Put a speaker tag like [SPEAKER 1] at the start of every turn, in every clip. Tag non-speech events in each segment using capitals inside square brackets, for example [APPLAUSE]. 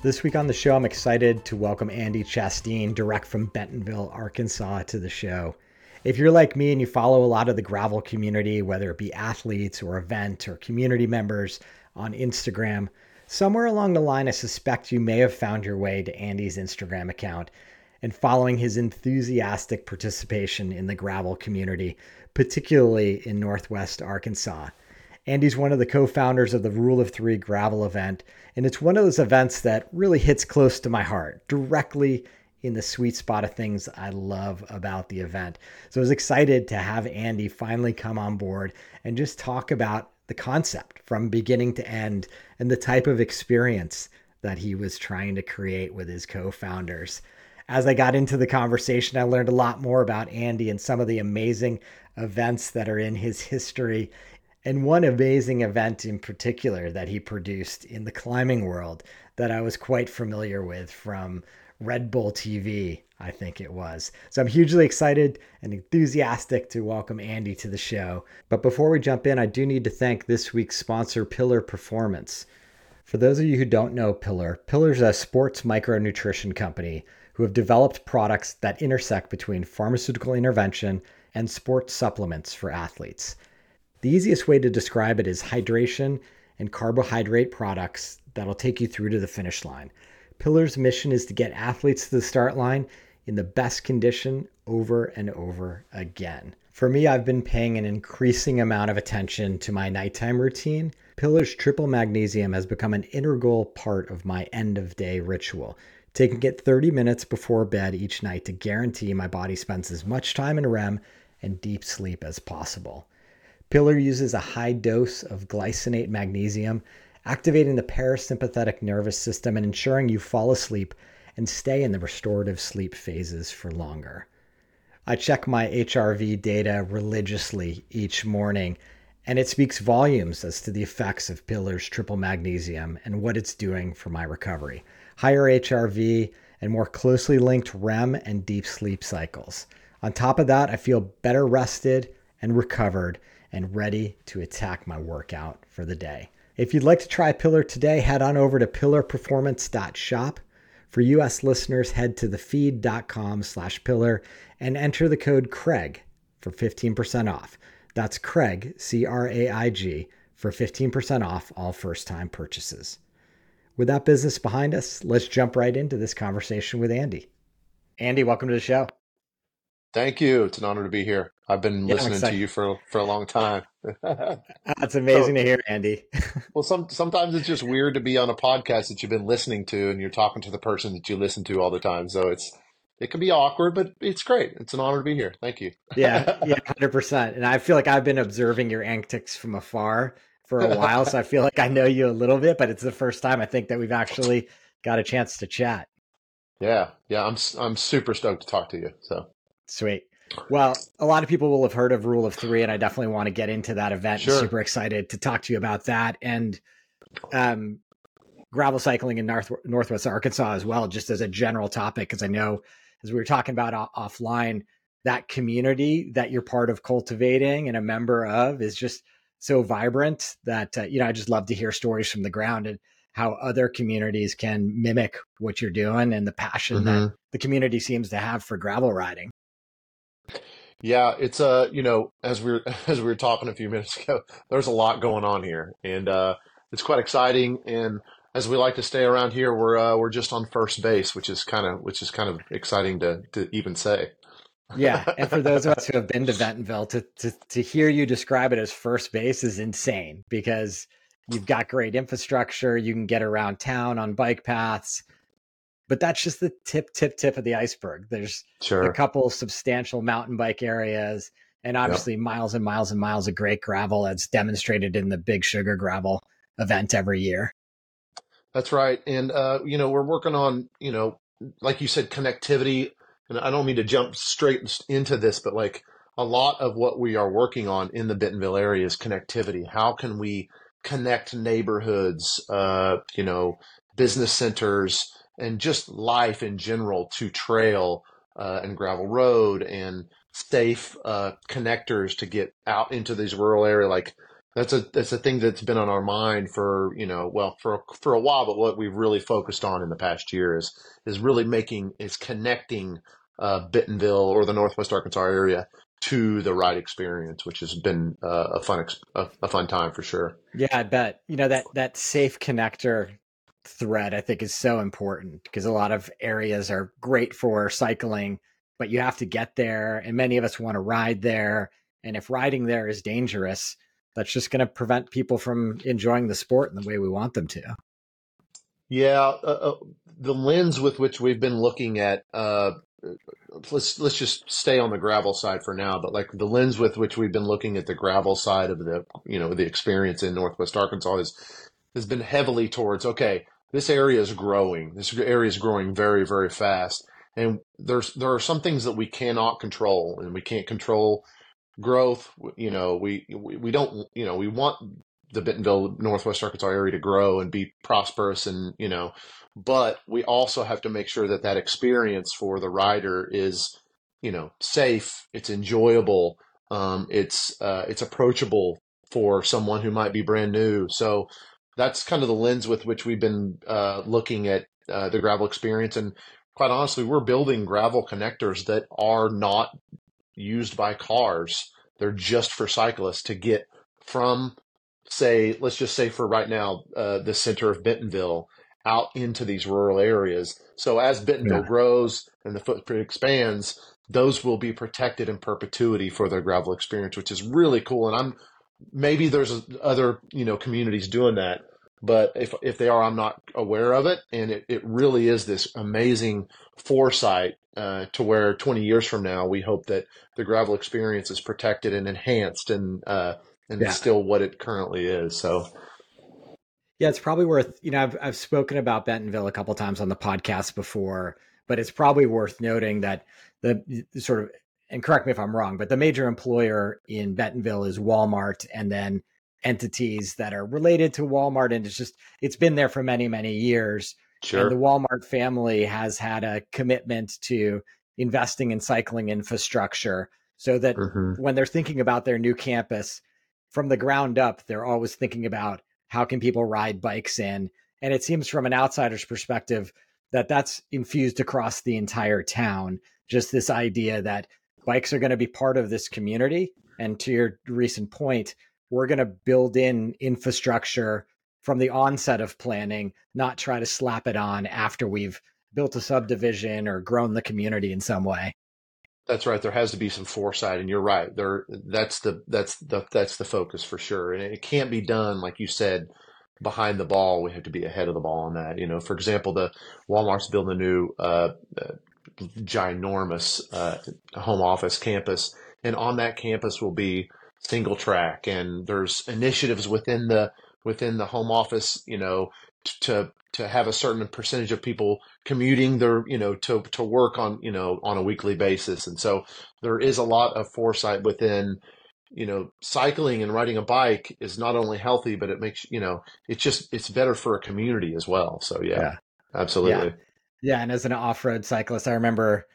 [SPEAKER 1] This week on the show, I'm excited to welcome Andy Chasteen, direct from Bentonville, Arkansas, to the show. If you're like me and you follow a lot of the gravel community, whether it be athletes or event or community members on Instagram, somewhere along the line, I suspect you may have found your way to Andy's Instagram account and following his enthusiastic participation in the gravel community, particularly in Northwest Arkansas. Andy's one of the co founders of the Rule of Three gravel event, and it's one of those events that really hits close to my heart, directly in the sweet spot of things I love about the event. So I was excited to have Andy finally come on board and just talk about the concept from beginning to end and the type of experience that he was trying to create with his co founders. As I got into the conversation, I learned a lot more about Andy and some of the amazing events that are in his history and one amazing event in particular that he produced in the climbing world that I was quite familiar with from Red Bull TV, I think it was. So I'm hugely excited and enthusiastic to welcome Andy to the show. But before we jump in, I do need to thank this week's sponsor, Pillar Performance. For those of you who don't know Pillar, Pillar's a sports micronutrition company who have developed products that intersect between pharmaceutical intervention and sports supplements for athletes. The easiest way to describe it is hydration and carbohydrate products that'll take you through to the finish line. Pillar's mission is to get athletes to the start line in the best condition over and over again. For me, I've been paying an increasing amount of attention to my nighttime routine. Pillar's triple magnesium has become an integral part of my end of day ritual, taking it 30 minutes before bed each night to guarantee my body spends as much time in REM and deep sleep as possible. Pillar uses a high dose of glycinate magnesium, activating the parasympathetic nervous system and ensuring you fall asleep and stay in the restorative sleep phases for longer. I check my HRV data religiously each morning, and it speaks volumes as to the effects of Pillar's triple magnesium and what it's doing for my recovery. Higher HRV and more closely linked REM and deep sleep cycles. On top of that, I feel better rested and recovered and ready to attack my workout for the day. If you'd like to try Pillar today, head on over to pillarperformance.shop. For US listeners, head to thefeed.com slash pillar and enter the code Craig for 15% off. That's Craig, C R A I G, for 15% off all first time purchases. With that business behind us, let's jump right into this conversation with Andy. Andy, welcome to the show.
[SPEAKER 2] Thank you. It's an honor to be here. I've been yeah, listening to you for for a long time. [LAUGHS]
[SPEAKER 1] That's amazing so, to hear, Andy. [LAUGHS]
[SPEAKER 2] well, some sometimes it's just weird to be on a podcast that you've been listening to, and you're talking to the person that you listen to all the time. So it's it can be awkward, but it's great. It's an honor to be here. Thank you.
[SPEAKER 1] yeah, yeah, [LAUGHS] hundred percent. And I feel like I've been observing your antics from afar for a while, so I feel like I know you a little bit. But it's the first time I think that we've actually got a chance to chat.
[SPEAKER 2] Yeah, yeah, I'm I'm super stoked to talk to you. So
[SPEAKER 1] sweet. Well, a lot of people will have heard of Rule of Three, and I definitely want to get into that event. Sure. Super excited to talk to you about that and um, gravel cycling in North, Northwest Arkansas as well, just as a general topic. Because I know, as we were talking about offline, that community that you're part of cultivating and a member of is just so vibrant that uh, you know I just love to hear stories from the ground and how other communities can mimic what you're doing and the passion mm-hmm. that the community seems to have for gravel riding.
[SPEAKER 2] Yeah, it's uh, you know, as we are [LAUGHS] as we were talking a few minutes ago, there's a lot going on here, and uh, it's quite exciting. And as we like to stay around here, we're uh, we're just on first base, which is kind of which is kind of exciting to to even say.
[SPEAKER 1] yeah, and for those of us [LAUGHS] who have been to Bentonville, to to to hear you describe it as first base is insane because you've got great infrastructure, you can get around town on bike paths but that's just the tip, tip, tip of the iceberg. There's sure. a couple substantial mountain bike areas, and obviously yep. miles and miles and miles of great gravel as demonstrated in the Big Sugar Gravel event every year.
[SPEAKER 2] That's right, and uh, you know we're working on you know like you said connectivity and I don't mean to jump straight into this, but like a lot of what we are working on in the Bentonville area is connectivity. How can we connect neighborhoods, uh, you know, business centers, and just life in general to trail uh, and gravel road and safe uh, connectors to get out into these rural areas. Like that's a that's a thing that's been on our mind for you know well for for a while, but what we've really focused on in the past year is is really making is connecting uh, Bentonville or the Northwest Arkansas area to the ride experience, which has been uh, a fun a, a, fun time for sure.
[SPEAKER 1] Yeah, I bet you know that that safe connector thread I think is so important because a lot of areas are great for cycling, but you have to get there, and many of us want to ride there. And if riding there is dangerous, that's just going to prevent people from enjoying the sport in the way we want them to.
[SPEAKER 2] Yeah, uh, uh, the lens with which we've been looking at uh, let's let's just stay on the gravel side for now but like the lens with which we've been looking at the gravel side of the you know the experience in northwest arkansas has has been heavily towards okay this area is growing. This area is growing very very fast. And there's there are some things that we cannot control and we can't control growth. You know we we, we don't you know we want the bentonville northwest arkansas area to grow and be prosperous and you know but we also have to make sure that that experience for the rider is you know safe it's enjoyable um, it's uh, it's approachable for someone who might be brand new. So that's kind of the lens with which we've been uh, looking at uh, the gravel experience and quite honestly we're building gravel connectors that are not used by cars they're just for cyclists to get from say let's just say for right now uh, the center of bentonville out into these rural areas. So as Bentonville yeah. grows and the footprint expands, those will be protected in perpetuity for their gravel experience, which is really cool. And I'm maybe there's other you know communities doing that, but if if they are, I'm not aware of it. And it, it really is this amazing foresight uh, to where 20 years from now, we hope that the gravel experience is protected and enhanced and uh, and yeah. still what it currently is. So
[SPEAKER 1] yeah, it's probably worth, you know, I've, I've spoken about Bentonville a couple times on the podcast before, but it's probably worth noting that the, the sort of, and correct me if I'm wrong, but the major employer in Bentonville is Walmart and then entities that are related to Walmart. And it's just, it's been there for many, many years. Sure. And the Walmart family has had a commitment to investing in cycling infrastructure so that mm-hmm. when they're thinking about their new campus from the ground up, they're always thinking about how can people ride bikes in? And it seems from an outsider's perspective that that's infused across the entire town. Just this idea that bikes are going to be part of this community. And to your recent point, we're going to build in infrastructure from the onset of planning, not try to slap it on after we've built a subdivision or grown the community in some way.
[SPEAKER 2] That's right. There has to be some foresight, and you're right. There, that's the that's the that's the focus for sure. And it can't be done like you said behind the ball. We have to be ahead of the ball on that. You know, for example, the Walmart's building a new uh, uh, ginormous uh, home office campus, and on that campus will be single track, and there's initiatives within the within the home office. You know, to to have a certain percentage of people commuting their you know to to work on you know on a weekly basis and so there is a lot of foresight within you know cycling and riding a bike is not only healthy but it makes you know it's just it's better for a community as well so yeah, yeah. absolutely
[SPEAKER 1] yeah. Yeah and as an off-road cyclist i remember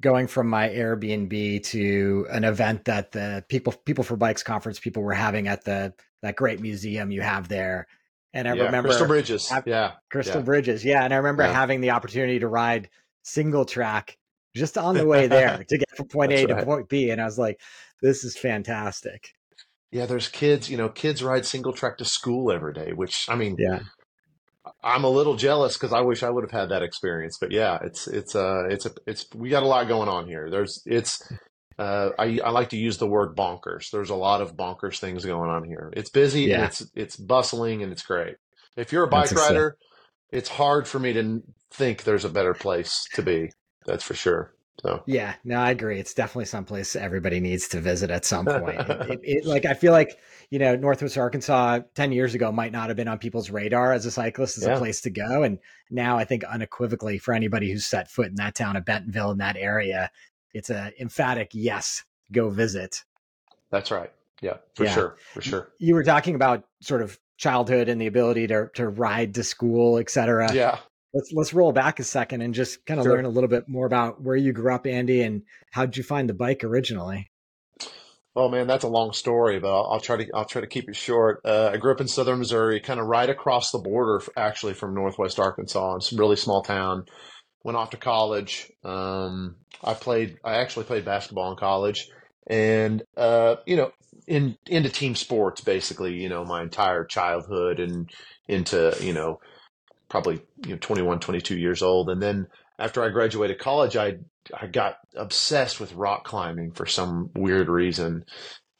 [SPEAKER 1] going from my airbnb to an event that the people people for bikes conference people were having at the that great museum you have there and I
[SPEAKER 2] yeah,
[SPEAKER 1] remember
[SPEAKER 2] Crystal Bridges. Yeah.
[SPEAKER 1] Crystal yeah. Bridges. Yeah. And I remember yeah. having the opportunity to ride single track just on the way there [LAUGHS] to get from point A right. to point B. And I was like, this is fantastic.
[SPEAKER 2] Yeah, there's kids, you know, kids ride single track to school every day, which I mean,
[SPEAKER 1] yeah,
[SPEAKER 2] I'm a little jealous because I wish I would have had that experience. But yeah, it's it's uh it's a it's we got a lot going on here. There's it's uh, I, I like to use the word bonkers. There's a lot of bonkers things going on here. It's busy, yeah. it's it's bustling, and it's great. If you're a bike rider, it's hard for me to think there's a better place to be. That's for sure. So
[SPEAKER 1] yeah, no, I agree. It's definitely someplace everybody needs to visit at some point. it, [LAUGHS] it, it, like I feel like you know Northwest Arkansas ten years ago might not have been on people's radar as a cyclist as yeah. a place to go, and now I think unequivocally for anybody who's set foot in that town of Bentonville in that area, it's a emphatic yes, go visit.
[SPEAKER 2] That's right. Yeah, for yeah. sure, for sure.
[SPEAKER 1] You were talking about sort of childhood and the ability to to ride to school, et cetera.
[SPEAKER 2] Yeah
[SPEAKER 1] let's let's roll back a second and just kind of sure. learn a little bit more about where you grew up, Andy, and how did you find the bike originally?
[SPEAKER 2] Oh man, that's a long story, but I'll, I'll try to I'll try to keep it short. Uh, I grew up in southern Missouri, kind of right across the border, actually from northwest Arkansas. It's a really small town. Went off to college. Um, I played. I actually played basketball in college, and uh, you know, in into team sports basically. You know, my entire childhood and into you know probably you know 21 22 years old. And then after i graduated college i i got obsessed with rock climbing for some weird reason.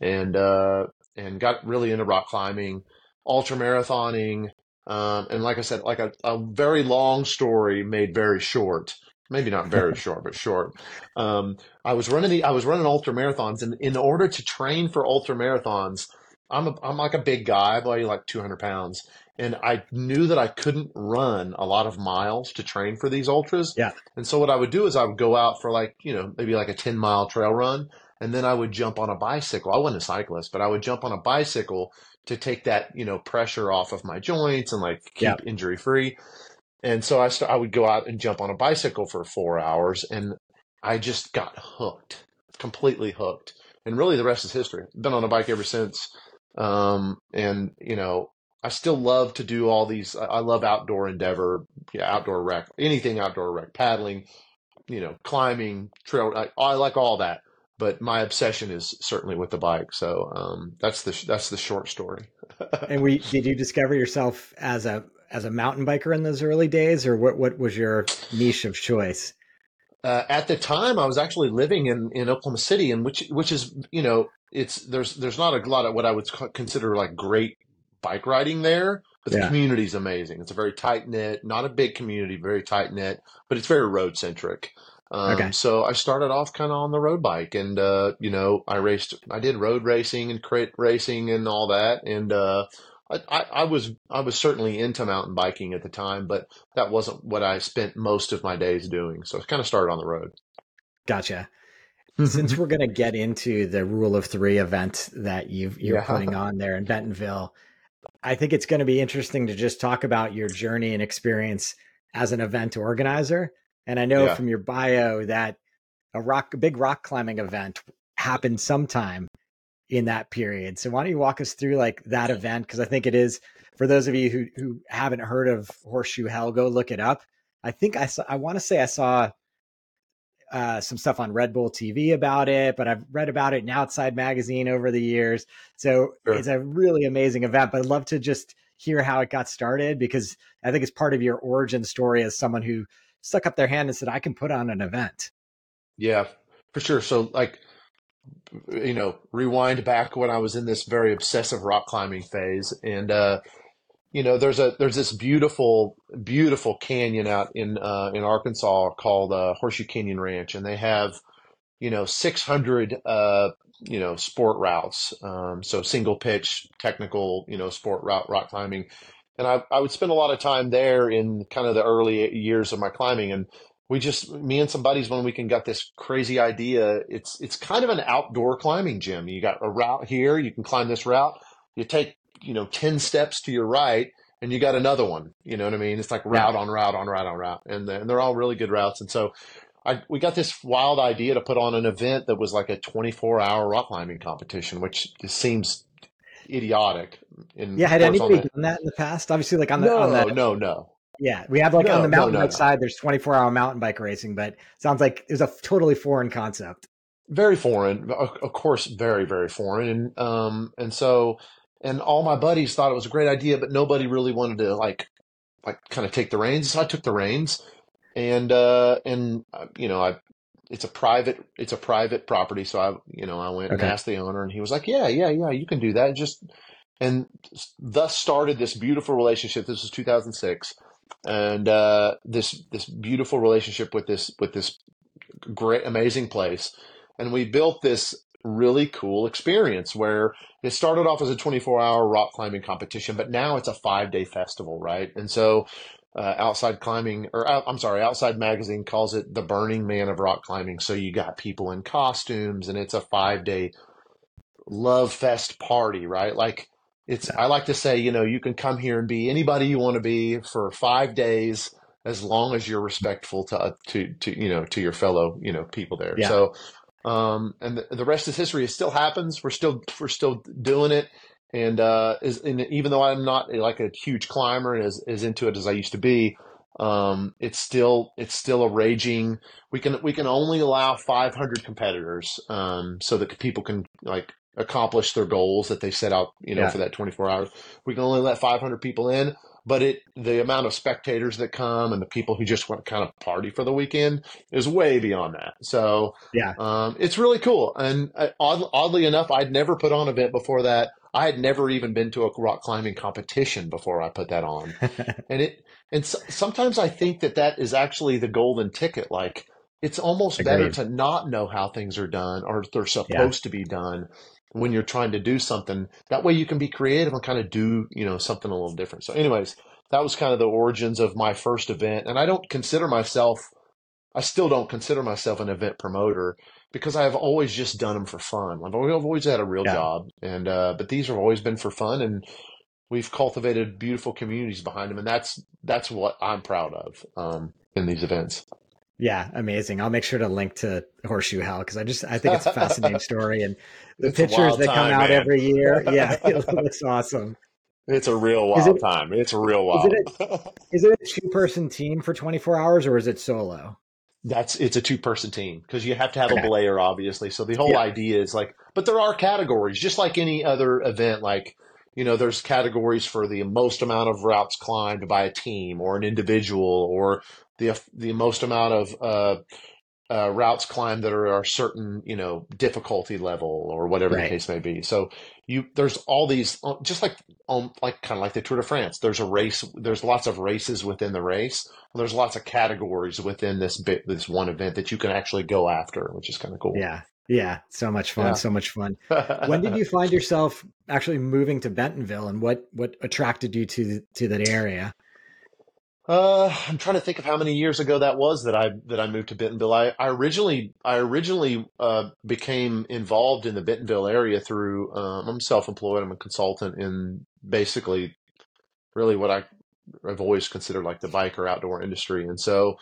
[SPEAKER 2] And uh and got really into rock climbing ultra marathoning um, and like i said like a, a very long story made very short. Maybe not very [LAUGHS] short, but short. Um, I was running the I was running ultra marathons, and in order to train for ultra marathons, I'm a, I'm like a big guy, I weigh like 200 pounds, and I knew that I couldn't run a lot of miles to train for these ultras.
[SPEAKER 1] Yeah.
[SPEAKER 2] And so what I would do is I would go out for like, you know, maybe like a 10 mile trail run. And then I would jump on a bicycle. I wasn't a cyclist, but I would jump on a bicycle to take that, you know, pressure off of my joints and like keep yeah. injury free. And so I, st- I would go out and jump on a bicycle for four hours and I just got hooked, completely hooked. And really the rest is history. Been on a bike ever since. Um, and you know, I still love to do all these. I love outdoor endeavor, yeah, outdoor rec, anything outdoor rec, paddling, you know, climbing, trail. I, I like all that, but my obsession is certainly with the bike. So um, that's the that's the short story. [LAUGHS]
[SPEAKER 1] and we did you discover yourself as a as a mountain biker in those early days, or what what was your niche of choice?
[SPEAKER 2] Uh, at the time, I was actually living in, in Oklahoma City, and which which is you know it's there's there's not a lot of what I would consider like great bike riding there. But the yeah. community is amazing. It's a very tight knit, not a big community, very tight knit, but it's very road centric. Um, okay. So I started off kind of on the road bike, and uh, you know, I raced, I did road racing and crit racing and all that, and uh, I, I, I, was I was certainly into mountain biking at the time, but that wasn't what I spent most of my days doing. So I kind of started on the road.
[SPEAKER 1] Gotcha. Since [LAUGHS] we're going to get into the Rule of Three event that you you're yeah. putting on there in Bentonville, I think it's going to be interesting to just talk about your journey and experience as an event organizer. And I know yeah. from your bio that a rock, a big rock climbing event happened sometime in that period. So why don't you walk us through like that event? Because I think it is for those of you who who haven't heard of Horseshoe Hell, go look it up. I think I saw. I want to say I saw uh, some stuff on Red Bull TV about it, but I've read about it in Outside Magazine over the years. So sure. it's a really amazing event. But I'd love to just hear how it got started because I think it's part of your origin story as someone who stuck up their hand and said, I can put on an event.
[SPEAKER 2] Yeah, for sure. So, like, you know, rewind back when I was in this very obsessive rock climbing phase. And, uh, you know, there's a there's this beautiful beautiful canyon out in uh, in Arkansas called uh, Horseshoe Canyon Ranch, and they have you know 600 uh, you know sport routes, um, so single pitch technical you know sport route rock climbing, and I I would spend a lot of time there in kind of the early years of my climbing, and we just me and some buddies one weekend got this crazy idea. It's it's kind of an outdoor climbing gym. You got a route here, you can climb this route. You take you know, 10 steps to your right and you got another one. You know what I mean? It's like route on route on route on route. And, and they're all really good routes. And so I, we got this wild idea to put on an event that was like a 24 hour rock climbing competition, which seems idiotic.
[SPEAKER 1] In, yeah. Had anybody done that in the past? Obviously, like on the,
[SPEAKER 2] no,
[SPEAKER 1] on the,
[SPEAKER 2] no, no.
[SPEAKER 1] Yeah, we have like no, on the mountain no, no, bike side, there's 24 hour mountain bike racing, but sounds like it was a totally foreign concept.
[SPEAKER 2] Very foreign, of course, very very foreign, and um, and so and all my buddies thought it was a great idea, but nobody really wanted to like like kind of take the reins. So I took the reins, and uh, and uh, you know I it's a private it's a private property, so I you know I went okay. and asked the owner, and he was like, yeah, yeah, yeah, you can do that. Just and thus started this beautiful relationship. This was 2006, and uh, this this beautiful relationship with this with this great, amazing place. And we built this really cool experience where it started off as a 24 hour rock climbing competition, but now it's a five day festival, right? And so, uh, outside climbing, or uh, I'm sorry, outside magazine calls it the Burning Man of rock climbing. So you got people in costumes, and it's a five day love fest party, right? Like it's, I like to say, you know, you can come here and be anybody you want to be for five days as long as you're respectful to uh, to to you know to your fellow you know people there. Yeah. So um, and the, the, rest is history. It still happens. We're still we're still doing it. And uh, is and even though I'm not like a huge climber and as, as into it as I used to be, um, it's still it's still a raging. We can we can only allow 500 competitors, um, so that people can like accomplish their goals that they set out, you know, yeah. for that 24 hours. We can only let 500 people in, but it the amount of spectators that come and the people who just want to kind of party for the weekend is way beyond that. So
[SPEAKER 1] yeah,
[SPEAKER 2] um, it's really cool. And uh, odd, oddly enough, I'd never put on an event before that. I had never even been to a rock climbing competition before I put that on, [LAUGHS] and it and so, sometimes I think that that is actually the golden ticket. Like it's almost Agreed. better to not know how things are done or they're supposed yeah. to be done when you're trying to do something. That way you can be creative and kind of do, you know, something a little different. So anyways, that was kind of the origins of my first event. And I don't consider myself, I still don't consider myself an event promoter because I've always just done them for fun. I've always had a real yeah. job and, uh, but these have always been for fun and we've cultivated beautiful communities behind them. And that's, that's what I'm proud of, um, in these events.
[SPEAKER 1] Yeah, amazing. I'll make sure to link to Horseshoe Hell because I just I think it's a fascinating [LAUGHS] story and the it's pictures that come out man. every year. [LAUGHS] Yeah, [LAUGHS] it looks awesome.
[SPEAKER 2] It's a real wild it, time. It's a real wild.
[SPEAKER 1] Is it a, is it a two person team for 24 hours or is it solo?
[SPEAKER 2] That's it's a two person team because you have to have okay. a belayer, obviously. So the whole yeah. idea is like, but there are categories, just like any other event. Like you know, there's categories for the most amount of routes climbed by a team or an individual, or the the most amount of uh, uh, routes climbed that are a certain you know difficulty level or whatever right. the case may be. So you there's all these uh, just like um, like kind of like the Tour de France. There's a race. There's lots of races within the race. There's lots of categories within this bit this one event that you can actually go after, which is kind of cool.
[SPEAKER 1] Yeah. Yeah, so much fun, yeah. so much fun. [LAUGHS] when did you find yourself actually moving to Bentonville, and what what attracted you to to that area?
[SPEAKER 2] Uh, I'm trying to think of how many years ago that was that I that I moved to Bentonville. I, I originally I originally uh, became involved in the Bentonville area through um, I'm self-employed. I'm a consultant in basically really what I I've always considered like the bike or outdoor industry, and so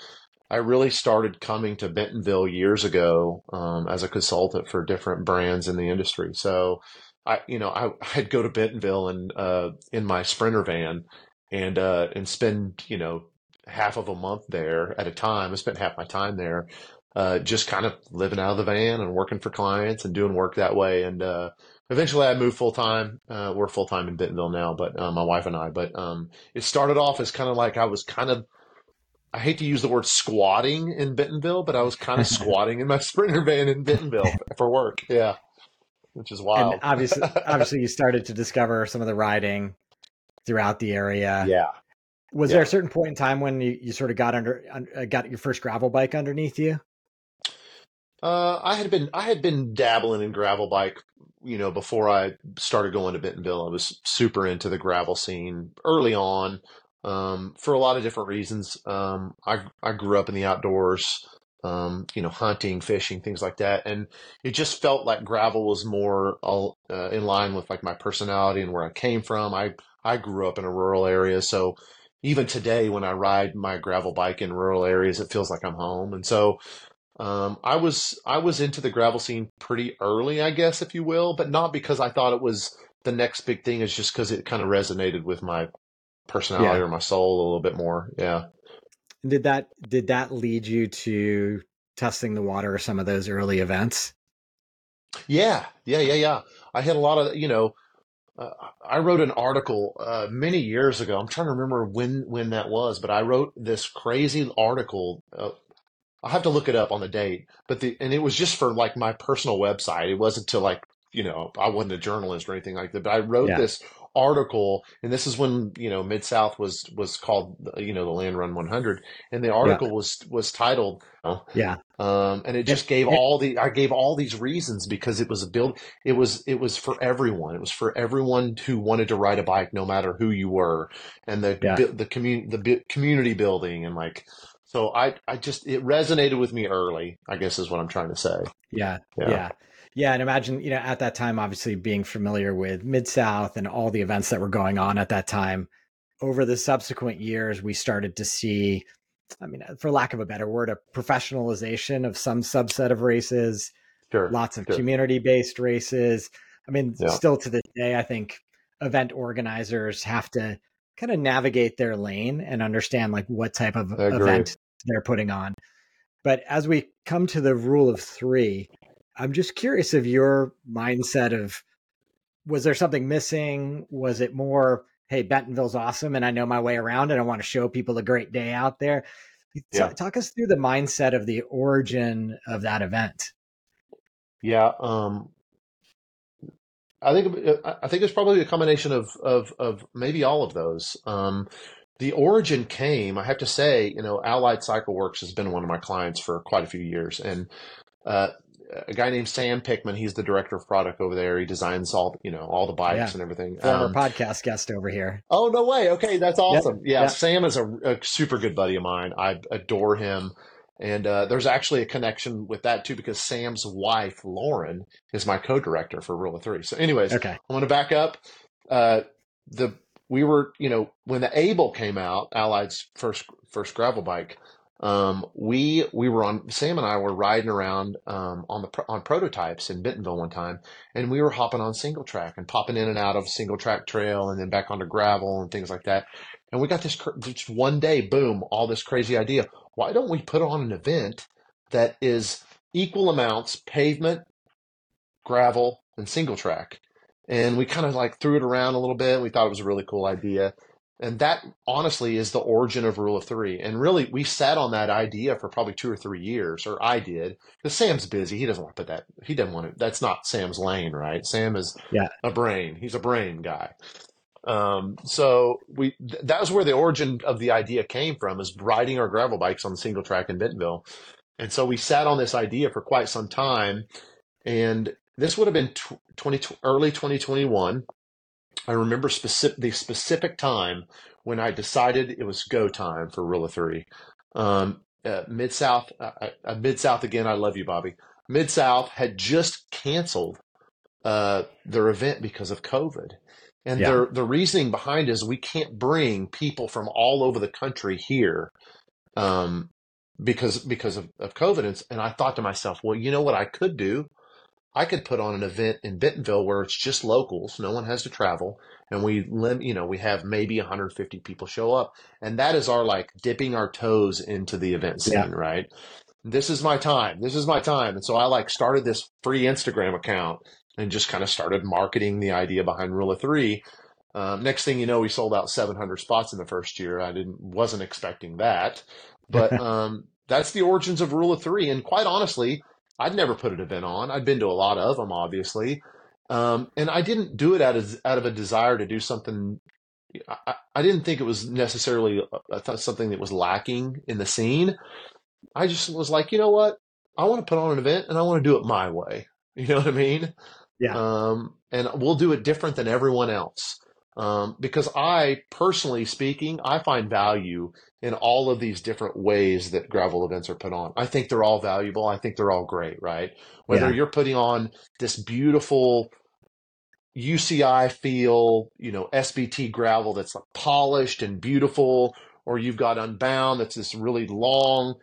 [SPEAKER 2] I really started coming to Bentonville years ago um, as a consultant for different brands in the industry. So I you know I [LAUGHS] I'd go to Bentonville and uh, in my Sprinter van and uh, and spend you know half of a month there at a time. I spent half my time there, uh, just kind of living out of the van and working for clients and doing work that way. And uh, eventually, I moved full time. Uh, we're full time in Bentonville now, but uh, my wife and I. But um, it started off as kind of like I was kind of. I hate to use the word squatting in Bentonville, but I was kind of [LAUGHS] squatting in my [LAUGHS] Sprinter van in Bentonville for work. Yeah, which is wild.
[SPEAKER 1] And obviously, [LAUGHS] obviously, you started to discover some of the riding throughout the area.
[SPEAKER 2] Yeah.
[SPEAKER 1] Was
[SPEAKER 2] yeah.
[SPEAKER 1] there a certain point in time when you, you sort of got under uh, got your first gravel bike underneath you?
[SPEAKER 2] Uh, I had been I had been dabbling in gravel bike, you know, before I started going to Bentonville. I was super into the gravel scene early on, um, for a lot of different reasons. Um, I I grew up in the outdoors, um, you know, hunting, fishing, things like that, and it just felt like gravel was more uh, in line with like my personality and where I came from. I I grew up in a rural area, so even today when I ride my gravel bike in rural areas, it feels like I'm home. And so um, I was I was into the gravel scene pretty early, I guess, if you will, but not because I thought it was the next big thing. It's just because it kind of resonated with my personality yeah. or my soul a little bit more. Yeah.
[SPEAKER 1] Did that did that lead you to testing the water or some of those early events?
[SPEAKER 2] Yeah, yeah, yeah, yeah. I had a lot of you know uh, I wrote an article uh, many years ago. I'm trying to remember when when that was, but I wrote this crazy article. Uh, I'll have to look it up on the date, but the and it was just for like my personal website. It wasn't to like you know I wasn't a journalist or anything like that. But I wrote yeah. this article, and this is when you know Mid South was was called you know the Land Run 100, and the article yeah. was was titled
[SPEAKER 1] yeah,
[SPEAKER 2] um, and it just gave all the I gave all these reasons because it was a build it was it was for everyone it was for everyone who wanted to ride a bike no matter who you were and the yeah. the community the community building and like so I I just it resonated with me early I guess is what I'm trying to say
[SPEAKER 1] yeah yeah. yeah. Yeah, and imagine, you know, at that time, obviously being familiar with Mid South and all the events that were going on at that time. Over the subsequent years, we started to see, I mean, uh, for lack of a better word, a professionalization of some subset of races. Sure, lots of sure. community based races. I mean, yeah. still to this day, I think event organizers have to kind of navigate their lane and understand like what type of event they're putting on. But as we come to the rule of three, I'm just curious of your mindset of was there something missing? Was it more, hey, Bentonville's awesome and I know my way around and I want to show people a great day out there? Yeah. Talk us through the mindset of the origin of that event.
[SPEAKER 2] Yeah, um, I think I think it's probably a combination of of of maybe all of those. Um, the origin came, I have to say, you know, Allied Cycle Works has been one of my clients for quite a few years, and uh, a guy named Sam Pickman. He's the director of product over there. He designs all you know all the bikes yeah. and everything.
[SPEAKER 1] Former um, podcast guest over here.
[SPEAKER 2] Oh no way! Okay, that's awesome. Yep. Yeah, yep. Sam is a, a, super good buddy of mine. I adore him. And uh, there's actually a connection with that too, because Sam's wife, Lauren, is my co-director for Rule of Three. So, anyways, okay. I'm going to back up. Uh, the we were, you know, when the Able came out, Allied's first first gravel bike, um, we we were on Sam and I were riding around um, on the on prototypes in Bentonville one time, and we were hopping on single track and popping in and out of single track trail, and then back onto gravel and things like that. And we got this just one day, boom, all this crazy idea. Why don't we put on an event that is equal amounts pavement, gravel, and single track? And we kind of like threw it around a little bit. We thought it was a really cool idea. And that honestly is the origin of rule of three. And really, we sat on that idea for probably two or three years, or I did, because Sam's busy. He doesn't want to put that, he doesn't want to, that's not Sam's lane, right? Sam is yeah. a brain. He's a brain guy. Um, so we, th- that was where the origin of the idea came from is riding our gravel bikes on the single track in Bentonville. And so we sat on this idea for quite some time. And this would have been tw- 20, early 2021 I remember specific the specific time when I decided it was go time for Rule of Three. Um, uh, Mid South, uh, uh, uh Mid South again. I love you, Bobby. Mid South had just canceled uh, their event because of COVID, and yeah. their the reasoning behind is we can't bring people from all over the country here. Um, because because of, of COVID, and I thought to myself, well, you know what I could do? I could put on an event in Bentonville where it's just locals, no one has to travel, and we lim- you know we have maybe 150 people show up, and that is our like dipping our toes into the event scene, yeah. right? This is my time. This is my time, and so I like started this free Instagram account and just kind of started marketing the idea behind Rule of Three. Um, next thing you know, we sold out 700 spots in the first year. I didn't wasn't expecting that, but [LAUGHS] um, that's the origins of Rule of Three, and quite honestly I'd never put an event on. I'd been to a lot of them, obviously. Um, and I didn't do it out of, out of a desire to do something. I, I didn't think it was necessarily a, something that was lacking in the scene. I just was like, you know what? I want to put on an event and I want to do it my way. [LAUGHS] You know what I mean?
[SPEAKER 1] Yeah.
[SPEAKER 2] Um, and we'll do it different than everyone else. Um, because I, personally speaking, I find value in all of these different ways that gravel events are put on. I think they're all valuable. I think they're all great, right? Whether yeah. you're putting on this beautiful UCI feel, you know, SBT gravel that's like polished and beautiful, or you've got Unbound that's this really long,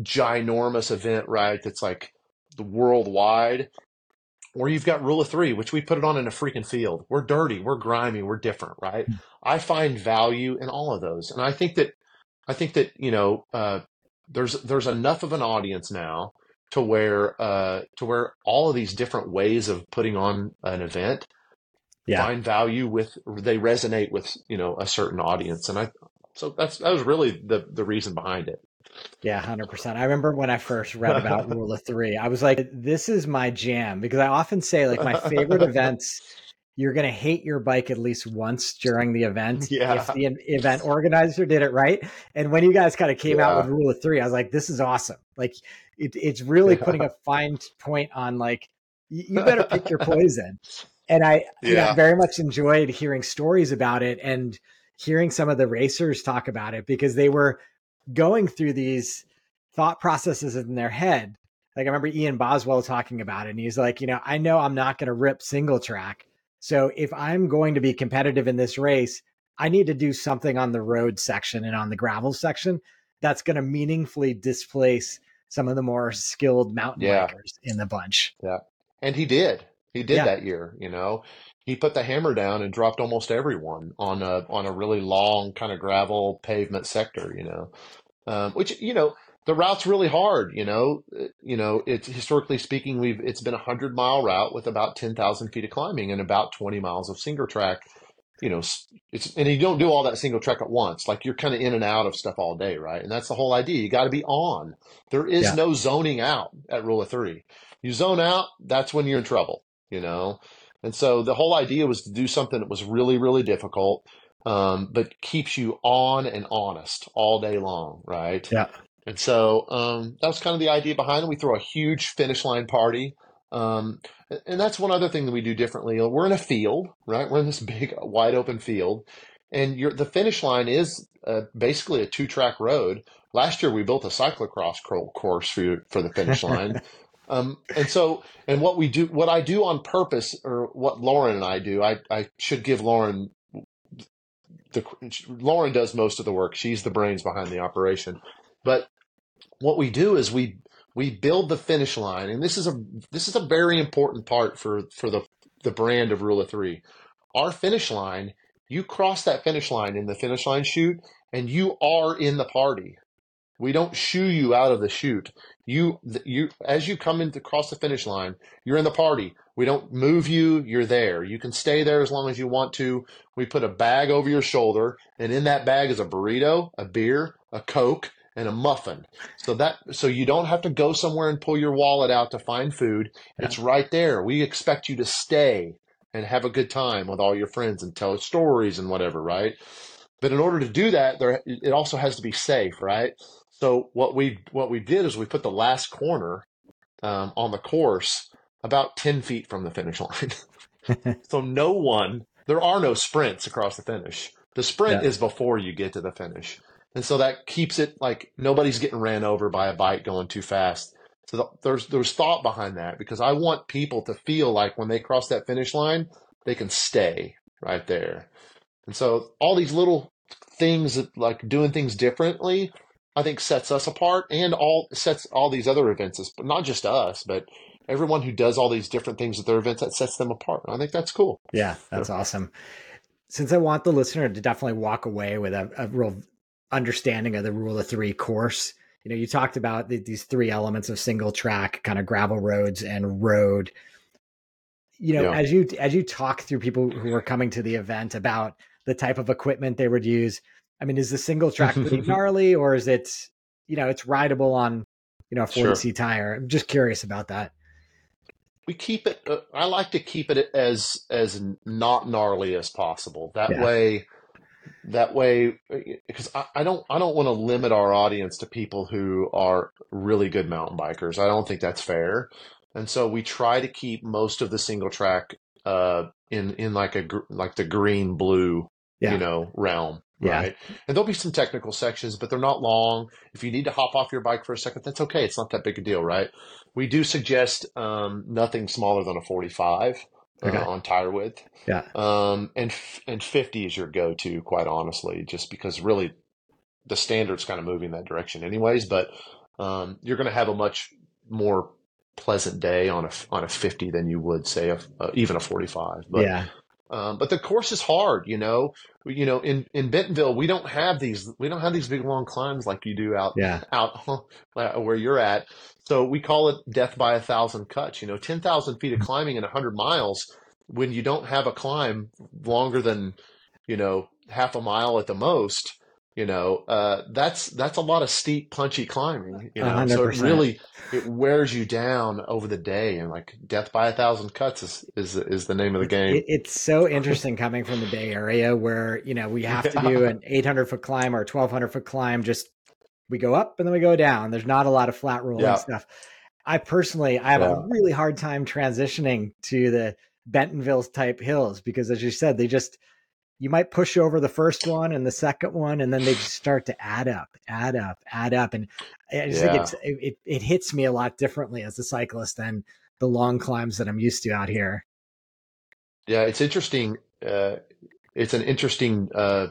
[SPEAKER 2] ginormous event, right? That's like the worldwide. Or you've got Rule of Three, which we put it on in a freaking field. We're dirty, we're grimy, we're different, right? Hmm. I find value in all of those. And I think that I think that you know uh, there's there's enough of an audience now to where uh, to where all of these different ways of putting on an event yeah. find value with they resonate with you know a certain audience, and I so that's that was really the the reason behind it.
[SPEAKER 1] Yeah, hundred percent. I remember when I first read about [LAUGHS] Rule of Three, I was like, "This is my jam," because I often say like my favorite [LAUGHS] events you're going to hate your bike at least once during the event
[SPEAKER 2] yeah.
[SPEAKER 1] if the event organizer did it right. And when you guys kind of came yeah. out with rule of three, I was like, this is awesome. Like it, it's really yeah. putting a fine point on like, you, better pick your [LAUGHS] poison. And I, yeah. you know, very much enjoyed hearing stories about it and hearing some of the racers talk about it because they were going through these thought processes in their head. Like I remember Ian Boswell talking about it, and he's like, you know, I know I'm not going to rip single track, so if I'm going to be competitive in this race, I need to do something on the road section and on the gravel section that's going to meaningfully displace some of the more skilled mountain yeah. bikers in the bunch.
[SPEAKER 2] Yeah. And he did. He did yeah. that year, you know. He put the hammer down and dropped almost everyone on a on a really long kind of gravel pavement sector, you know. Um, which you know, the route's really hard. You know, uh, you know, it's historically speaking, we've it's been a hundred mile route with about ten thousand feet of climbing and about twenty miles of single track. You know, it's and you don't do all that single track at once. Like you're kind of in and out of stuff all day, right? And that's the whole idea. You got to be on. There is yeah. no zoning out at rule of three. You zone out, that's when you're in trouble. You know, and so the whole idea was to do something that was really, really difficult, um, but keeps you on and honest all day long, right?
[SPEAKER 1] Yeah.
[SPEAKER 2] And so um, that was kind of the idea behind it. We throw a huge finish line party. Um, and that's one other thing that we do differently. We're in a field, right? We're in this [LAUGHS] big, wide open field, and the finish line is uh, basically a two track road. Last year, we built a cyclocross course for for the finish [LAUGHS] line. Um, and so, and what we do, what I do on purpose, or what Lauren and I do, I, I should give Lauren the Lauren does most of the work. She's the brains behind the operation. But what we do is we we build the finish line, and this is a this is a very important part for for the the brand of Rule of Three. Our finish line, you cross that finish line in the finish line chute, and you are in the party. We don't shoo you out of the chute. You you as you come into cross the finish line, you're in the party. We don't move you, you're there. You can stay there as long as you want to. We put a bag over your shoulder, and in that bag is a burrito, a beer, a Coke, and a muffin. So that so you don't have to go somewhere and pull your wallet out to find food. Yeah. It's right there. We expect you to stay and have a good time with all your friends and tell stories and whatever, right? But in order to do that, there it also has to be safe, right? So what we what we did is we put the last corner um, on the course about ten feet from the finish line. [LAUGHS] [LAUGHS] so no one, there are no sprints across the finish. The sprint yeah. is before you get to the finish. And so that keeps it like nobody's getting ran over by a bike going too fast. So the, there's there's thought behind that because I want people to feel like when they cross that finish line, they can stay right there. And so all these little things that like doing things differently, I think sets us apart and all sets all these other events, but not just us, but everyone who does all these different things at their events that sets them apart. I think that's cool.
[SPEAKER 1] Yeah, that's so. awesome. Since I want the listener to definitely walk away with a, a real understanding of the rule of three course. You know, you talked about the, these three elements of single track, kind of gravel roads and road. You know, yeah. as you as you talk through people who are coming to the event about the type of equipment they would use, I mean, is the single track pretty [LAUGHS] gnarly, or is it, you know, it's rideable on, you know, a forty C tire? I'm just curious about that.
[SPEAKER 2] We keep it. Uh, I like to keep it as as not gnarly as possible. That yeah. way that way because I, I, don't i don't want to limit our audience to people who are really good mountain bikers i don't think that's fair and so we try to keep most of the single track uh in in like a like the green blue yeah. you know realm right yeah. and there'll be some technical sections but they're not long if you need to hop off your bike for a second that's okay it's not that big a deal right we do suggest um, nothing smaller than a 45 okay. uh, on tire width.
[SPEAKER 1] Yeah.
[SPEAKER 2] Um, and and 50 is your go-to, quite honestly, just because really the standard's kind of moving that direction, anyways. But um, you're going to have a much more pleasant day on a on a 50 than you would say a, uh, even a 45. But,
[SPEAKER 1] yeah.
[SPEAKER 2] Um, but the course is hard, you know. You know, in, in Bentonville, we don't have these we don't have these big long climbs like you do out
[SPEAKER 1] yeah.
[SPEAKER 2] out [LAUGHS] where you're at. So we call it death by a thousand cuts. You know, 10,000 feet of climbing in 100 miles when you don't have a climb longer than, you know, half a mile at the most. You know, uh, that's that's a lot of steep, punchy climbing. You know,
[SPEAKER 1] 100%.
[SPEAKER 2] so it really it wears you down over the day, and like death by a thousand cuts is is, is the name of the game.
[SPEAKER 1] It, it's so interesting coming from the Bay Area where, you know, we have to do [LAUGHS] an 800 foot climb or 1200 foot climb. Just we go up and then we go down. There's not a lot of flat rolling
[SPEAKER 2] Yeah.
[SPEAKER 1] stuff. I personally, I have
[SPEAKER 2] Yeah.
[SPEAKER 1] a really hard time transitioning to the Bentonville type hills because, as you said, they just, you might push over the first one and the second one, and then they just start to add up, add up, add up. And I just think
[SPEAKER 2] Yeah.
[SPEAKER 1] it's, it, it, it hits me a lot differently as a cyclist than the long climbs that I'm used to out here.
[SPEAKER 2] Yeah, it's interesting. Uh, it's an interesting uh,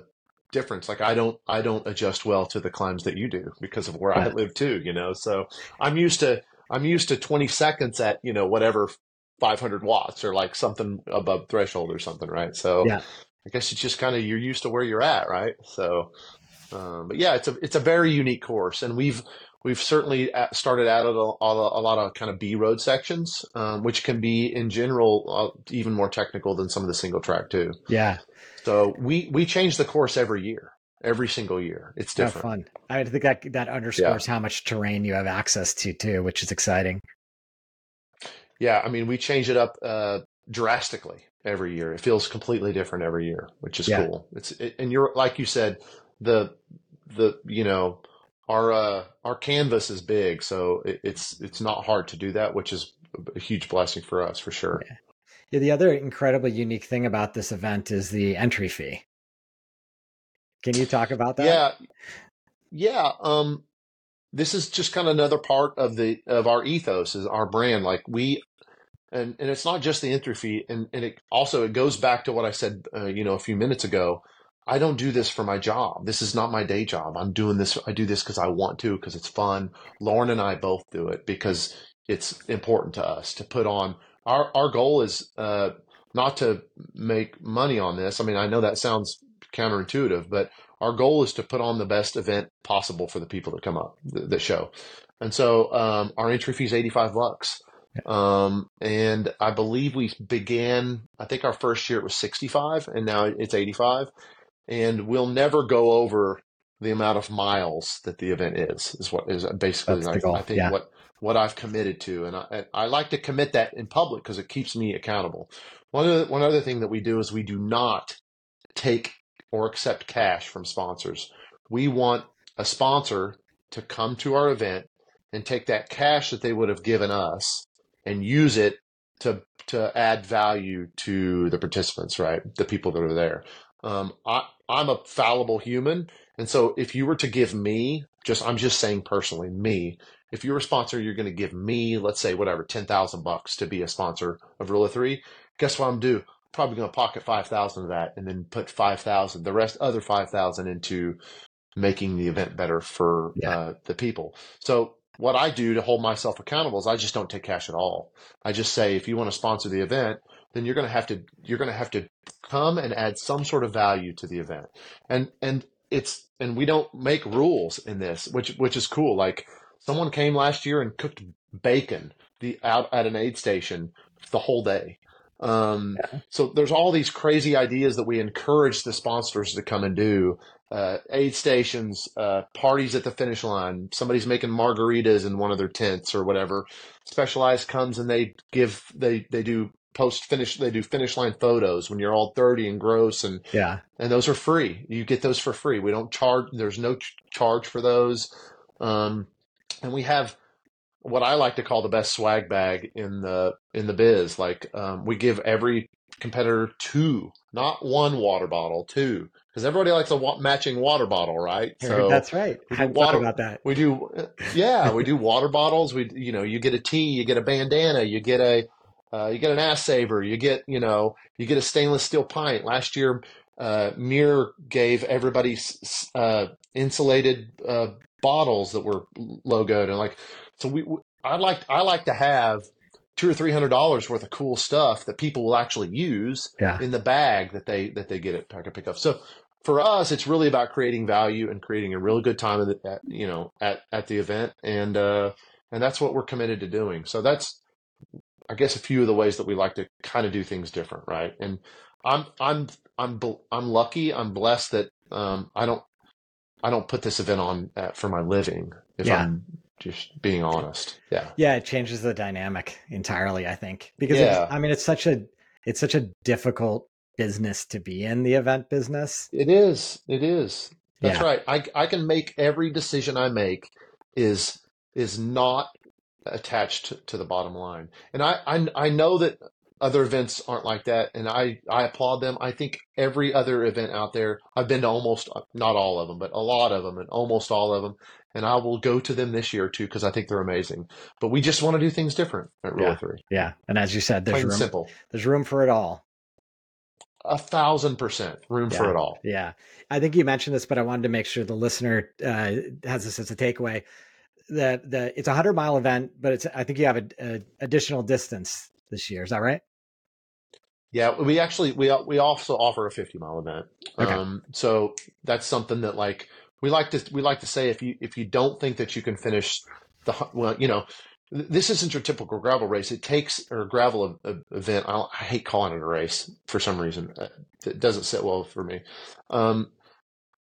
[SPEAKER 2] difference. Like I don't, I don't adjust well to the climbs that you do because of where I live too. You know, so I'm used to, I'm used to 20 seconds at you know whatever 500 watts or like something above threshold or something, right? So
[SPEAKER 1] Yeah.
[SPEAKER 2] I guess it's just kind of you're used to where you're at, right? So, um, but yeah, it's a it's a very unique course, and we've we've certainly started out at a, a, lot of kind of B road sections, um, which can be in general uh, even more technical than some of the single track too.
[SPEAKER 1] Yeah.
[SPEAKER 2] So we we change the course every year, every single year. It's
[SPEAKER 1] Oh,
[SPEAKER 2] different.
[SPEAKER 1] fun. I think that that underscores how much terrain you have access to too, which is exciting.
[SPEAKER 2] Yeah, I mean we change it up uh, drastically every year. It feels completely different every year, which is
[SPEAKER 1] Yeah.
[SPEAKER 2] cool. It's it, and you're like you said, the the you know our uh, our canvas is big, so it, it's it's not hard to do that, which is a huge blessing for us for sure.
[SPEAKER 1] Yeah, the other incredibly unique thing about this event is the entry fee. Can you talk about that?
[SPEAKER 2] Yeah, yeah. Um, this is just kind of another part of the of our ethos is our brand. Like we, and and it's not just the entry fee, and and it also it goes back to what I said, uh, you know, a few minutes ago. I don't do this for my job. This is not my day job. I'm doing this. I do this because I want to, because it's fun. Lauren and I both do it because it's important to us to put on. Our our goal is uh, not to make money on this. I mean, I know that sounds counterintuitive, but our goal is to put on the best event possible for the people that come up the, the show. And so um, our entry fee is 85 bucks. Um, and I believe we began, I think our first year it was 65 and now it's 85 and we'll never go over the amount of miles that the event is, is what is basically,
[SPEAKER 1] the
[SPEAKER 2] I, think
[SPEAKER 1] yeah.
[SPEAKER 2] what, what I've committed to. And I, I like to commit that in public because it keeps me accountable. One other, one other thing that we do is we do not take or accept cash from sponsors. We want a sponsor to come to our event and take that cash that they would have given us and use it to to add value to the participants, right? The people that are there. Um, I, I'm a fallible human, and so if you were to give me, just I'm just saying personally, me, if you're a sponsor, you're going to give me, let's say, whatever, ten thousand bucks to be a sponsor of Rule of Three. Guess what I'm do? Probably going to pocket five thousand of that, and then put five thousand, the rest, other five thousand, into making the event better for
[SPEAKER 1] Yeah.
[SPEAKER 2] uh, the people. So what I do to hold myself accountable is I just don't take cash at all. I just say if you want to sponsor the event, then you're going to have to you're going to have to come and add some sort of value to the event. And and it's and we don't make rules in this, which which is cool. Like someone came last year and cooked bacon the out at an aid station the whole day. Um, so there's all these crazy ideas that we encourage the sponsors to come and do. Uh, aid stations, uh, parties at the finish line. Somebody's making margaritas in one of their tents or whatever. Specialized comes and they give they they do post finish they do finish line photos when you're all dirty and gross and
[SPEAKER 1] Yeah.
[SPEAKER 2] and those are free. You get those for free. We don't charge. There's no ch- charge for those. Um, and we have what I like to call the best swag bag in the in the biz. Like um, we give every competitor two, not one water bottle, two, because everybody likes a wa- matching water bottle, right? So
[SPEAKER 1] That's right.
[SPEAKER 2] we
[SPEAKER 1] I
[SPEAKER 2] do
[SPEAKER 1] thought
[SPEAKER 2] water-
[SPEAKER 1] about that.
[SPEAKER 2] we do, yeah, we do water bottles. We, you know, you get a tee, you get a bandana, you get a, uh, you get an ass saver, you get, you know, you get a stainless steel pint. Last year, uh, MiiR gave everybody uh, insulated uh, bottles that were logoed, and like, so we, we- I like, I like to have two or three hundred dollars worth of cool stuff that people will actually use
[SPEAKER 1] Yeah.
[SPEAKER 2] in the bag that they that they get at packet pickup. So for us, it's really about creating value and creating a really good time at, the, at you know at at the event, and uh, and that's what we're committed to doing. So that's I guess a few of the ways that we like to kind of do things different, right? And I'm I'm I'm I'm lucky, I'm blessed that um, I don't I don't put this event on uh, for my living. If
[SPEAKER 1] Yeah.
[SPEAKER 2] I'm just being honest, yeah,
[SPEAKER 1] Yeah, it changes the dynamic entirely, I think. Because
[SPEAKER 2] Yeah.
[SPEAKER 1] it's, I mean it's such a it's such a difficult business to be in the event business.
[SPEAKER 2] it is. It is. That's
[SPEAKER 1] Yeah.
[SPEAKER 2] right. I I can make every decision I make is is not attached to, to the bottom line, and I, I I know that other events aren't like that, and I I applaud them. I think every other event out there, I've been to almost not all of them, but a lot of them, and almost all of them, and I will go to them this year too because I think they're amazing. But we just want to do things different at Rule
[SPEAKER 1] Yeah.
[SPEAKER 2] Three,
[SPEAKER 1] Yeah. And as you said, there's
[SPEAKER 2] plain
[SPEAKER 1] room
[SPEAKER 2] simple.
[SPEAKER 1] there's room for it all.
[SPEAKER 2] A thousand percent room for it all.
[SPEAKER 1] Yeah. I think you mentioned this, but I wanted to make sure the listener uh, has this as a takeaway. That the it's a hundred mile event, but it's I think you have a, a additional distance this year. Is that right?
[SPEAKER 2] Yeah, we actually we we also offer a 50 mile event.
[SPEAKER 1] Okay.
[SPEAKER 2] Um, so that's something that like we like to we like to say if you if you don't think that you can finish the well, you know, this isn't your typical gravel race. It takes or gravel e- e- event. I, I hate calling it a race for some reason. It doesn't sit well for me. Um,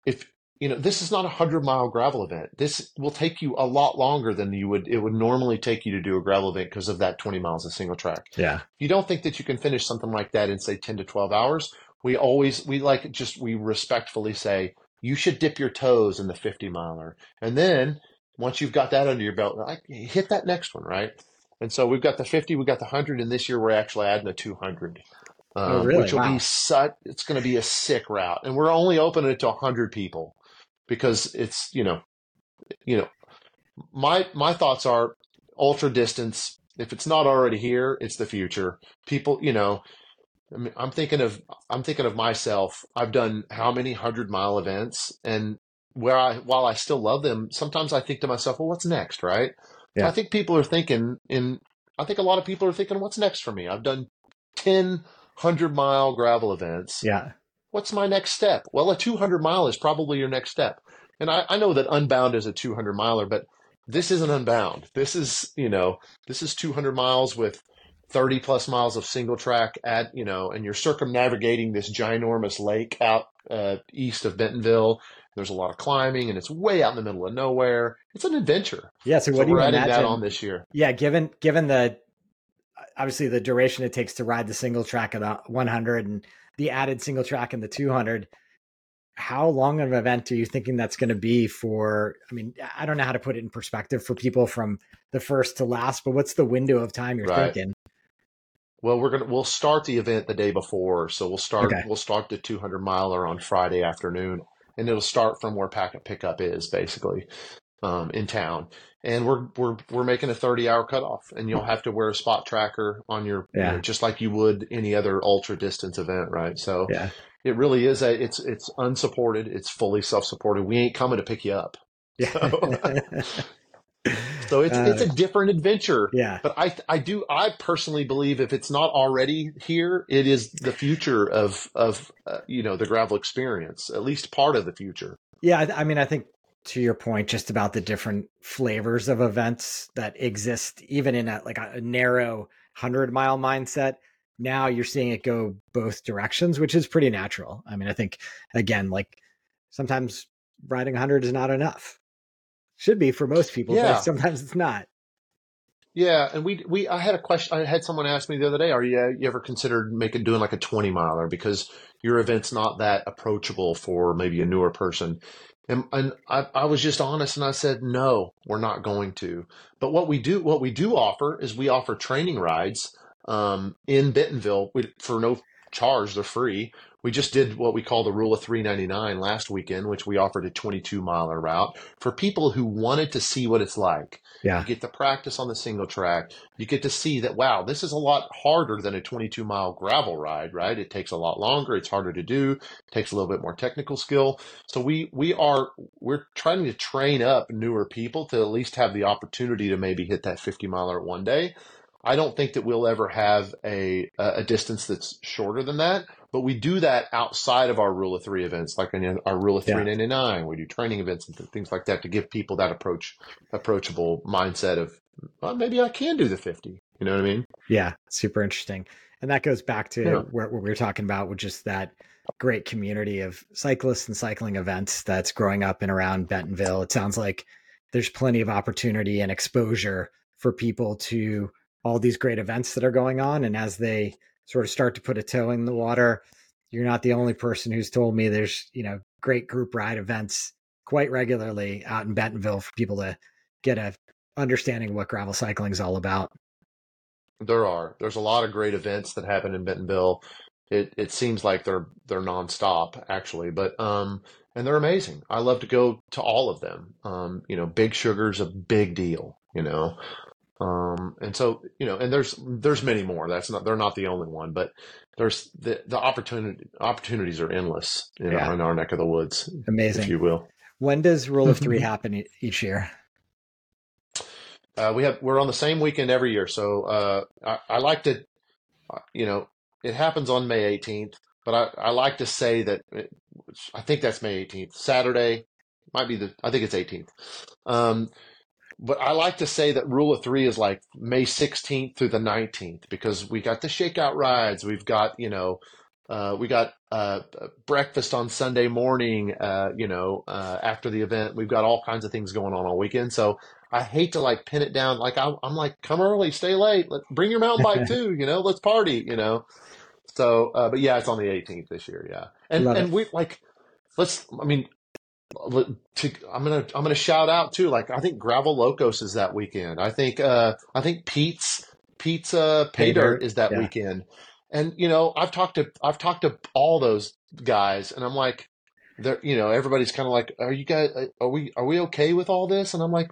[SPEAKER 2] if you know, this is not a hundred mile gravel event. This will take you a lot longer than you would it would normally take you to do a gravel event because of that 20 miles of single track
[SPEAKER 1] Yeah.
[SPEAKER 2] you don't think that you can finish something like that in say 10 to 12 hours we always we like just we respectfully say you should dip your toes in the 50 miler and then once you've got that under your belt like, hit that next one right and so we've got the 50 we've got the 100 and this year we're actually adding a 200 um,
[SPEAKER 1] Oh, really?
[SPEAKER 2] which will
[SPEAKER 1] Wow.
[SPEAKER 2] be such it's going to be a sick route and we're only opening it to 100 people because it's you know you know my my thoughts are ultra distance. If it's not already here it's the future. People you know I mean, i'm thinking of i'm thinking of myself. I've done how many hundred mile events and where i while i still love them sometimes i think to myself well what's next? Right?
[SPEAKER 1] Yeah.
[SPEAKER 2] i think people are thinking in i think a lot of people are thinking what's next for me? I've done 10 100 mile gravel events.
[SPEAKER 1] Yeah.
[SPEAKER 2] What's my next step? Well, a 200 mile is probably your next step. And I, I know that Unbound is a 200 miler, but this isn't Unbound. This is, you know, this is 200 miles with 30 plus miles of single track at, you know, and you're circumnavigating this ginormous lake out uh, east of Bentonville. There's a lot of climbing and it's way out in the middle of nowhere. It's an adventure.
[SPEAKER 1] Yeah. So
[SPEAKER 2] So
[SPEAKER 1] what do you
[SPEAKER 2] we're adding
[SPEAKER 1] imagine?
[SPEAKER 2] that on this year.
[SPEAKER 1] Yeah, given given the obviously the duration it takes to ride the single track of the 100 and the added single track in the 200, how long of an event are you thinking that's going to be for? I mean, I don't know how to put it in perspective for people from the first to last, but what's the window of time you're
[SPEAKER 2] Right.
[SPEAKER 1] thinking?
[SPEAKER 2] Well, we're gonna we'll start the event the day before, so we'll start
[SPEAKER 1] Okay.
[SPEAKER 2] we'll start the 200 miler on Friday afternoon, and it'll start from where packet pickup is basically um, in town, and we're we're we're making a 30 hour cutoff, and you'll have to wear a spot tracker on your you know, just like you would any other ultra distance event, right? So
[SPEAKER 1] Yeah.
[SPEAKER 2] it really is a it's it's unsupported, it's fully self supported. We ain't coming to pick you up,
[SPEAKER 1] Yeah.
[SPEAKER 2] so it's it's
[SPEAKER 1] Uh,
[SPEAKER 2] a different adventure.
[SPEAKER 1] yeah.
[SPEAKER 2] But I, I do, I personally believe if it's not already here, it is the future of, of, uh, you know, the gravel experience, at least part of the future.
[SPEAKER 1] Yeah, I, I mean, I think to your point, just about the different flavors of events that exist, even in a like a, narrow hundred mile mindset. Now you're seeing it go both directions, which is pretty natural. I mean, I think again, like sometimes riding 100 is not enough. Should be for most people,
[SPEAKER 2] Yeah.
[SPEAKER 1] but sometimes it's not.
[SPEAKER 2] Yeah. And we, we, I had a question, I had someone ask me the other day, are you, you ever considered making, doing like a 20 miler because your event's not that approachable for maybe a newer person? And, and I, I was just honest and I said, no, we're not going to. But what we do, what we do offer is we offer training rides, um, in Bentonville for no charge. They're free. We just did what we call the rule of 399 last weekend, which we offered a 22 miler route for people who wanted to see what it's like.
[SPEAKER 1] Yeah.
[SPEAKER 2] You get to practice on the single track. You get to see that, wow, this is a lot harder than a 22 mile gravel ride, right? It takes a lot longer. It's harder to do. It takes a little bit more technical skill. So we, we are, we're trying to train up newer people to at least have the opportunity to maybe hit that 50 miler one day. I don't think that we'll ever have a, a distance that's shorter than that, but we do that outside of our rule of three events, like in our rule of three
[SPEAKER 1] Yeah.
[SPEAKER 2] 399. We do training events and th- things like that to give people that approach, approachable mindset of well, maybe I can do the 50. You know what I mean?
[SPEAKER 1] Yeah, super interesting. And that goes back to
[SPEAKER 2] Yeah.
[SPEAKER 1] what we were talking about, which is that great community of cyclists and cycling events that's growing up and around Bentonville. It sounds like there's plenty of opportunity and exposure for people to all these great events that are going on. And as they sort of start to put a toe in the water, you're not the only person who's told me there's, you know, great group ride events quite regularly out in Bentonville for people to get a understanding of what gravel cycling is all about.
[SPEAKER 2] There are. There's a lot of great events that happen in Bentonville. It it seems like they're they're nonstop actually, but um and they're amazing. I love to go to all of them. Um, you know, Big Sugar's a big deal, you know. Um, and so, you know, and there's there's many more. That's not they're not the only one, but there's the the opportunity opportunities are endless in, yeah. our, in our neck of the woods.
[SPEAKER 1] Amazing,
[SPEAKER 2] if you will.
[SPEAKER 1] When does Rule of Three [LAUGHS] happen each year?
[SPEAKER 2] Uh, we have we're on the same weekend every year, so uh, I, I, like to, uh, you know, it happens on May 18th, but I, I like to say that it, I think that's May 18th, Saturday might be the I think it's 18th. Um, but I like to say that rule of three is like May 16th through the 19th because we got the shakeout rides, we've got you know uh, we got uh, breakfast on Sunday morning, uh, you know, uh, after the event. We've got all kinds of things going on all weekend. So I hate to like pin it down. Like I, am like, come early, stay late. Let, bring your mountain bike [LAUGHS] too. You know, let's party. You know. So, uh, but yeah, it's on the 18th this year. Yeah, and Love and it. we like, let's. I mean, to, I'm gonna I'm gonna shout out too. Like I think Gravel Locos is that weekend. I think uh I think Pete's Pizza Pay Dirt is that yeah. weekend. And you know, I've talked to I've talked to all those guys, and I'm like, they're you know, everybody's kind of like, are you guys are we are we okay with all this? And I'm like,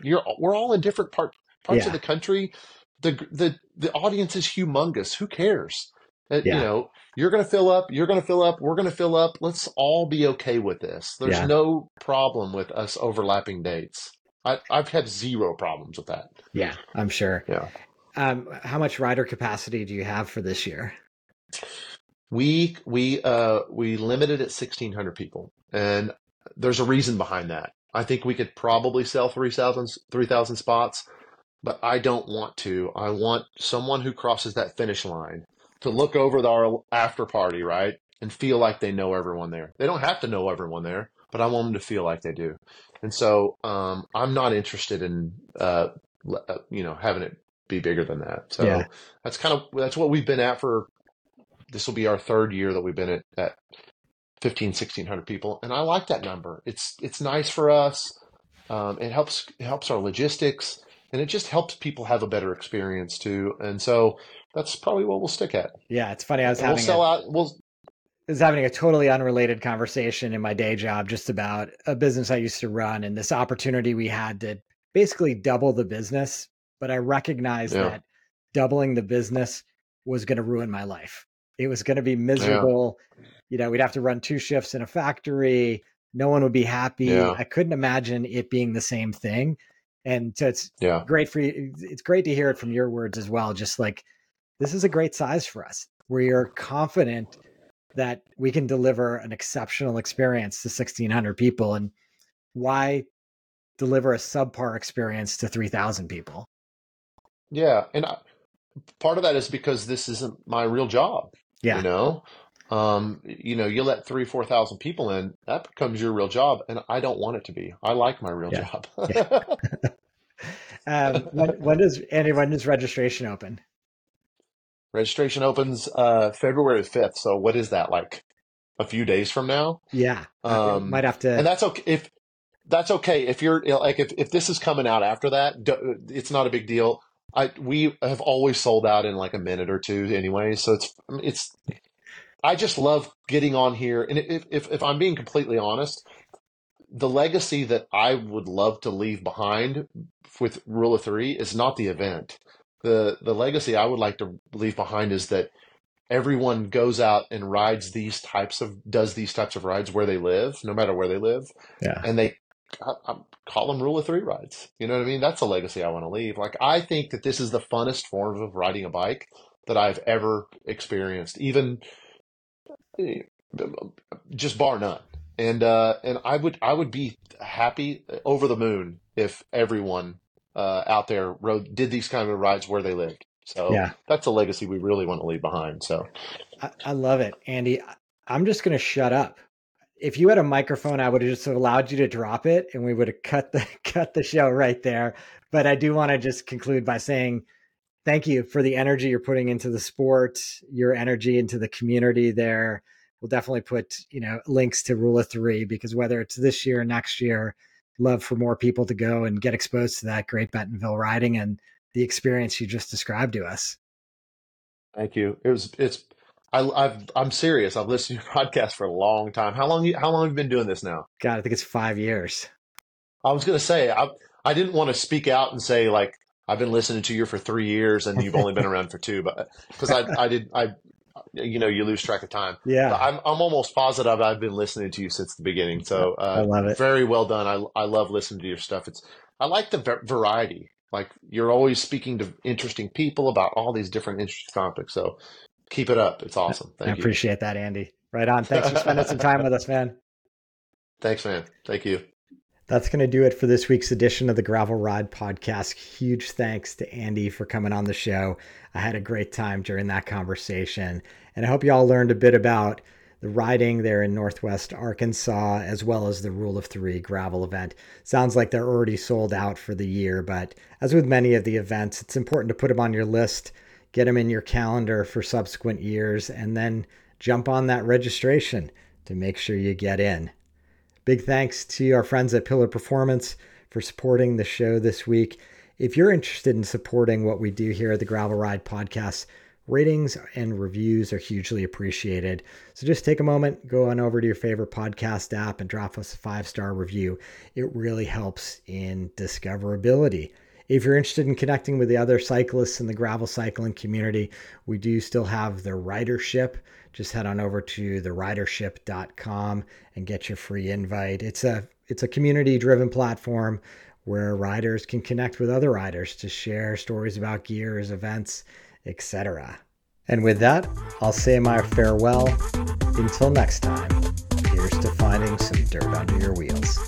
[SPEAKER 2] you're we're all in different part parts yeah. of the country. The the the audience is humongous. Who cares? Uh, yeah. You know, you're going to fill up. You're going to fill up. We're going to fill up. Let's all be okay with this. There's yeah. no problem with us overlapping dates. I, I've had zero problems with that.
[SPEAKER 1] Yeah, I'm sure.
[SPEAKER 2] Yeah.
[SPEAKER 1] Um, how much rider capacity do you have for this year?
[SPEAKER 2] We we uh we limited at 1600 people, and there's a reason behind that. I think we could probably sell 3,000 3,000 spots, but I don't want to. I want someone who crosses that finish line to look over our after party, right, and feel like they know everyone there. They don't have to know everyone there, but I want them to feel like they do. And so um, I'm not interested in uh, uh you know having it be bigger than that. So yeah. that's kind of that's what we've been at for. This will be our third year that we've been at, at 15, 1600 people, and I like that number. It's it's nice for us. Um, it helps it helps our logistics, and it just helps people have a better experience too. And so that's probably what we'll stick at.
[SPEAKER 1] Yeah, it's funny. I was and having
[SPEAKER 2] we'll sell a, out. We'll
[SPEAKER 1] I was having a totally unrelated conversation in my day job just about a business I used to run and this opportunity we had to basically double the business. But I recognized yeah. that doubling the business was going to ruin my life. It was going to be miserable. Yeah. You know, we'd have to run two shifts in a factory. No one would be happy. Yeah. I couldn't imagine it being the same thing. And so it's yeah. great for you. It's great to hear it from your words as well. Just like this is a great size for us. We are confident that we can deliver an exceptional experience to 1600 people and why deliver a subpar experience to 3000 people
[SPEAKER 2] yeah and I, part of that is because this isn't my real job yeah you know um, you know you let three four thousand people in that becomes your real job and i don't want it to be i like my real yeah. job yeah. [LAUGHS] [LAUGHS]
[SPEAKER 1] um, when, when does andy when does registration open
[SPEAKER 2] Registration opens uh, February 5th. So what is that like? A few days from now?
[SPEAKER 1] Yeah. Um, might have to.
[SPEAKER 2] And that's okay. If that's okay. If you're like, if, if this is coming out after that, it's not a big deal. I, we have always sold out in like a minute or two anyway. So it's, it's, I just love getting on here. And if, if, if I'm being completely honest, the legacy that I would love to leave behind with Rule of Three is not the event the the legacy I would like to leave behind is that everyone goes out and rides these types of does these types of rides where they live, no matter where they live.
[SPEAKER 1] Yeah.
[SPEAKER 2] And they I, I call them rule of three rides. You know what I mean? That's a legacy I want to leave. Like I think that this is the funnest form of riding a bike that I've ever experienced, even just bar none. And uh, and I would I would be happy over the moon if everyone uh, out there rode did these kind of rides where they lived. So yeah. that's a legacy we really want to leave behind. So
[SPEAKER 1] I, I love it, Andy. I'm just going to shut up. If you had a microphone, I would have just allowed you to drop it and we would have cut the [LAUGHS] cut the show right there. But I do want to just conclude by saying thank you for the energy you're putting into the sport, your energy into the community there. We'll definitely put, you know, links to Rule of 3 because whether it's this year or next year, love for more people to go and get exposed to that great Bentonville riding and the experience you just described to us.
[SPEAKER 2] Thank you. It was it's I, I've I'm serious. I've listened to your [LAUGHS] podcast for a long time. How long you how long have you been doing this now?
[SPEAKER 1] God, I think it's five years.
[SPEAKER 2] I was gonna say I I didn't want to speak out and say like I've been listening to you for three years and you've only been around for two, but because I I did I you know you lose track of time.
[SPEAKER 1] Yeah,
[SPEAKER 2] but I'm I'm almost positive I've been listening to you since the beginning. So uh,
[SPEAKER 1] I love it.
[SPEAKER 2] Very well done. I I love listening to your stuff. It's I like the variety. Like you're always speaking to interesting people about all these different interesting topics. So keep it up. It's awesome. Thank
[SPEAKER 1] I
[SPEAKER 2] you.
[SPEAKER 1] appreciate that, Andy. Right on. Thanks for spending some time with us, man.
[SPEAKER 2] Thanks, man. Thank you.
[SPEAKER 1] That's going to do it for this week's edition of the Gravel Ride Podcast. Huge thanks to Andy for coming on the show. I had a great time during that conversation. And I hope you all learned a bit about the riding there in Northwest Arkansas, as well as the Rule of Three gravel event. Sounds like they're already sold out for the year, but as with many of the events, it's important to put them on your list, get them in your calendar for subsequent years, and then jump on that registration to make sure you get in. Big thanks to our friends at Pillar Performance for supporting the show this week. If you're interested in supporting what we do here at the Gravel Ride Podcast, Ratings and reviews are hugely appreciated. So just take a moment, go on over to your favorite podcast app and drop us a five star review. It really helps in discoverability. If you're interested in connecting with the other cyclists in the gravel cycling community, we do still have the ridership. Just head on over to theridership.com and get your free invite. It's a it's a community driven platform where riders can connect with other riders to share stories about gears, events, etc. And with that, I'll say my farewell. Until next time, here's to finding some dirt under your wheels.